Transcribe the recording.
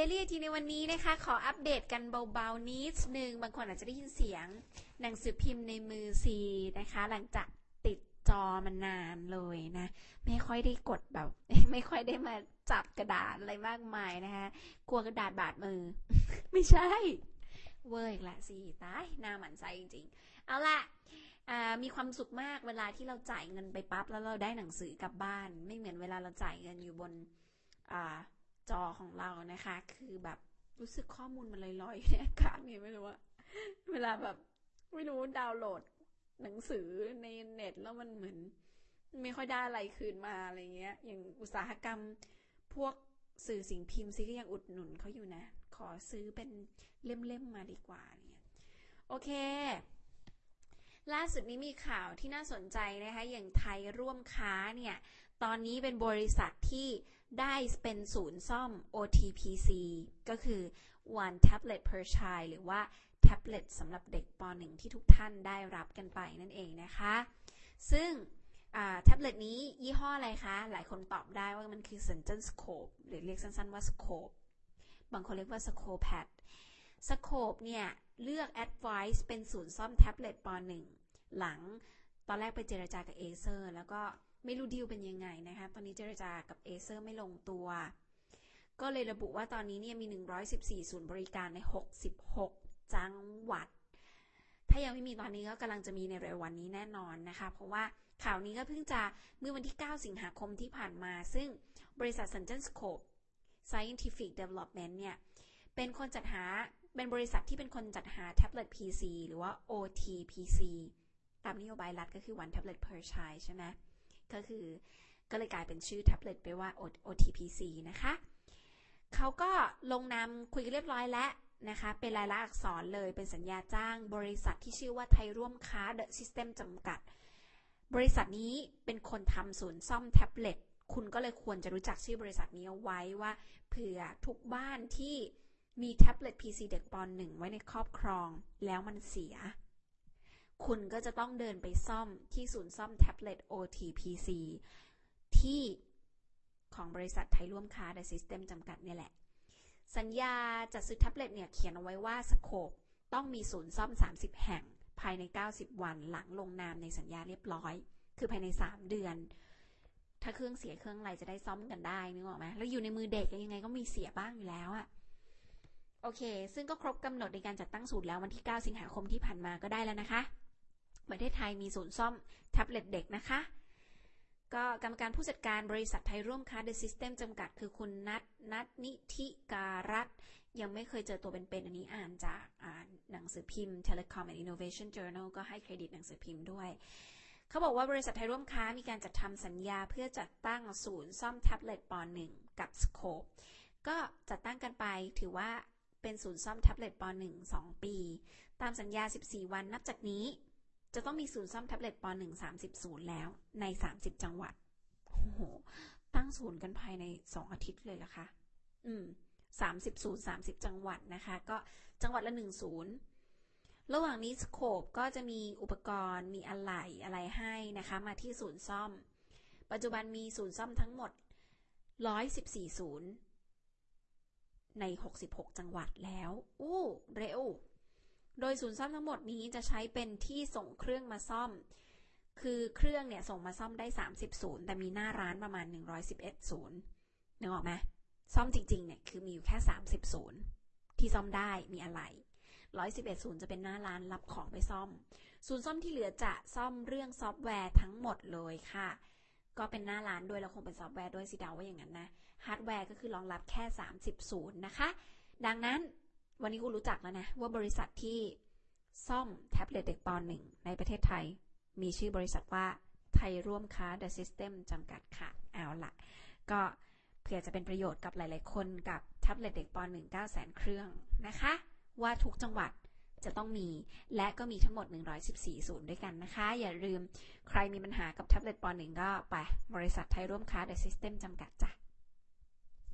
Daily IT ในวันนี้นะคะ ขออัปเดตกันเบาๆนิดนึง บางคนอาจจะได้ยินเสียงหนังสือพิมพ์ในมือซีนะคะ หลังจากติดจอมานานเลยนะ ไม่ค่อยได้กดแบบ ไม่ค่อยได้มาจับกระดาษอะไรมากมายนะคะ กลัวกระดาษบาดมือ ไม่ใช่ เวอร์อีกละสิตายหน้าหมันใจจริงๆ เอาละมีความสุขมากเวลาที่เราจ่ายเงินไปปั๊บแล้วเราได้หนังสือกลับบ้าน ไม่เหมือนเวลาเราจ่ายเงินอยู่บนอ่า จอของเรานะคะ คือแบบรู้สึกข้อมูลมันลอยๆอยู่ในอากาศไม่รู้ว่าเวลาแบบไม่รู้ดาวน์โหลดหนังสือในเน็ตแล้วมันเหมือน ไม่ค่อยได้อะไรคืนมาอะไรเงี้ย อย่างอุตสาหกรรมพวกสื่อสิ่งพิมพ์ซิก็ยังอุดหนุนเขาอยู่นะ ขอซื้อเป็นเล่มๆมาดีกว่าเนี่ยโอเค ล่าสุดนี้มีข่าวที่น่าสนใจนะคะ อย่างไทยร่วมค้าเนี่ย ตอนนี้เป็นบริษัทที่ ได้เป็นศูนย์ซ่อม OTPC ก็คือ one tablet per child หรือว่าแท็บเล็ตสำหรับเด็กป .1 ที่ทุกท่านได้รับกันไปนั่นเองนะคะ ซึ่งแท็บเล็ตนี้ยี่ห้ออะไรคะ หลายคนตอบได้ว่ามันคือ Central Scope หรือเรียกสั้นๆว่า Scope บางคนเรียกว่า Scopepad Scope เนี่ย เลือก Advice เป็นศูนย์ซ่อมแท็บเล็ตป .1 หลังตอนแรกไปเจรจากับ Acer แล้วก็ ไม่รู้ดีลเป็นยังไงนะคะ ตอนนี้เจรจากับ Acer ไม่ลงตัว ก็เลยระบุว่าตอนนี้เนี่ยมี 114 ศูนย์บริการใน 66 จังหวัด ถ้ายังไม่มีตอนนี้ก็กำลังจะมีในเร็ววันนี้แน่นอนนะคะ เพราะว่าข่าวนี้ก็เพิ่งจะเมื่อวันที่ 9 สิงหาคมที่ผ่านมา ซึ่งบริษัท Central Scope Scientific Development เนี่ย เป็นคนจัดหา เป็นบริษัทที่เป็นคนจัดหาแท็บเล็ต PC หรือว่า OTPC ตามนโยบายรัฐก็คือ one tablet per child ใช่ไหม ก็คือก็เลยกลายเป็นชื่อแท็บเล็ตไปว่า OTPC นะคะ เขาก็ลงนามคุยกันเรียบร้อยแล้วนะคะ เป็นลายลักษณ์อักษรเลยเป็นสัญญาจ้างบริษัทที่ชื่อว่าไทยร่วมค้า The System จำกัด บริษัทนี้เป็นคนทำศูนย์ซ่อมแท็บเล็ต คุณก็เลยควรจะรู้จักชื่อบริษัทนี้เอาไว้ว่า เผื่อทุกบ้านที่มีแท็บเล็ต PC เด็กป .1 ไว้ในครอบครองแล้วมันเสีย คุณก็จะต้องเดินไปซ่อมที่ศูนย์ซ่อมแท็บเล็ต OTPC ที่ของบริษัทไทยร่วมค้า The System จำกัดเนี่ยแหละ สัญญาจัดซื้อแท็บเล็ตเนี่ยเขียนเอาไว้ว่าสโคปต้องมีศูนย์ซ่อม 30 แห่งภายใน 90 วันหลังลงนามในสัญญาเรียบร้อย คือภายใน 3 เดือน ถ้าเครื่องเสียเครื่องอะไรจะได้ซ่อมกันได้นึกออกไหมแล้วอยู่ในมือเด็กยังไงก็มีเสียบ้างอยู่แล้วอะโอเค ซึ่งก็ครบกำหนดในการจัดตั้งศูนย์แล้ววันที่ 9 สิงหาคมที่ผ่านมาก็ได้แล้วนะคะ ประเทศไทยมีศูนย์ซ่อมแท็บเล็ตเด็กนะคะ ก็กรรมการผู้จัดการบริษัทไทยร่วมค้า The System จำกัดคือคุณนัทนัทนิธิการัตยังไม่เคยเจอตัวเป็นๆอันนี้อ่านจากอ่านหนังสือพิมพ์ Telecom and Innovation Journal ก็ให้เครดิตหนังสือพิมพ์ด้วยเขาบอกว่าบริษัทไทยร่วมค้ามีการจัดทำสัญญาเพื่อจัดตั้งศูนย์ซ่อมแท็บเล็ตป .1 กับ Scope ก็จัดตั้งกันไปถือว่าเป็นศูนย์ซ่อมแท็บเล็ตป .1 2ปี ตามสัญญา 14 วันนับจากนี้ จะต้องมีศูนย์ซ่อมแท็บเล็ตป .1 30ศูนย์แล้วใน 30 จังหวัดโอ้โหตั้งศูนย์กันภายใน 2 อาทิตย์เลยละคะ อืม30ศูนย์30 จังหวัดนะคะ ก็จังหวัดละ1ศูนย์ระหว่างนี้สโคปก็จะมีอุปกรณ์มีอะไหล่อะไรให้นะคะ มาที่ศูนย์ซ่อม ปัจจุบันมีศูนย์ซ่อมทั้งหมด 114 ศูนย์ใน 66 จังหวัดแล้ว อู้ เร็ว โดยศูนย์ซ่อมทั้งหมดนี้จะใช้เป็นที่ส่งเครื่องมาซ่อม คือเครื่องเนี่ยส่งมาซ่อมได้ 30ศูนย์แต่มีหน้าร้านประมาณ 111ศูนย์นึกออกไหมซ่อมจริงๆเนี่ยคือมีอยู่แค่ 30ศูนย์ที่ซ่อมได้มีอะไร 111ศูนย์จะเป็นหน้าร้านรับของไปซ่อม ศูนย์ซ่อมที่เหลือจะซ่อมเรื่องซอฟต์แวร์ทั้งหมดเลยค่ะ ก็เป็นหน้าร้านด้วยแล้วคงเป็นซอฟต์แวร์ด้วยสิเดาว่าอย่างนั้นนะ ฮาร์ดแวร์ก็คือรองรับแค่ 30ศูนย์นะคะ ดังนั้น วันนี้กูรู้จักแล้วนะ ว่าบริษัทที่ซ่อมแท็บเล็ตเด็กป .1 ในประเทศไทย มีชื่อบริษัทว่าไทยร่วมค้า The System จำกัดค่ะ เอาละก็เพื่อจะเป็นประโยชน์กับหลาย ๆ คนกับแท็บเล็ตเด็กป .1 9แสนเครื่องนะคะ ว่าทุกจังหวัดจะต้องมี และก็มีทั้งหมด 114 ศูนย์ด้วยกันนะคะ อย่าลืมใครมีปัญหากับแท็บเล็ตป .1 ก็ไปบริษัทไทยร่วมค้า The System จำกัดจ้ะ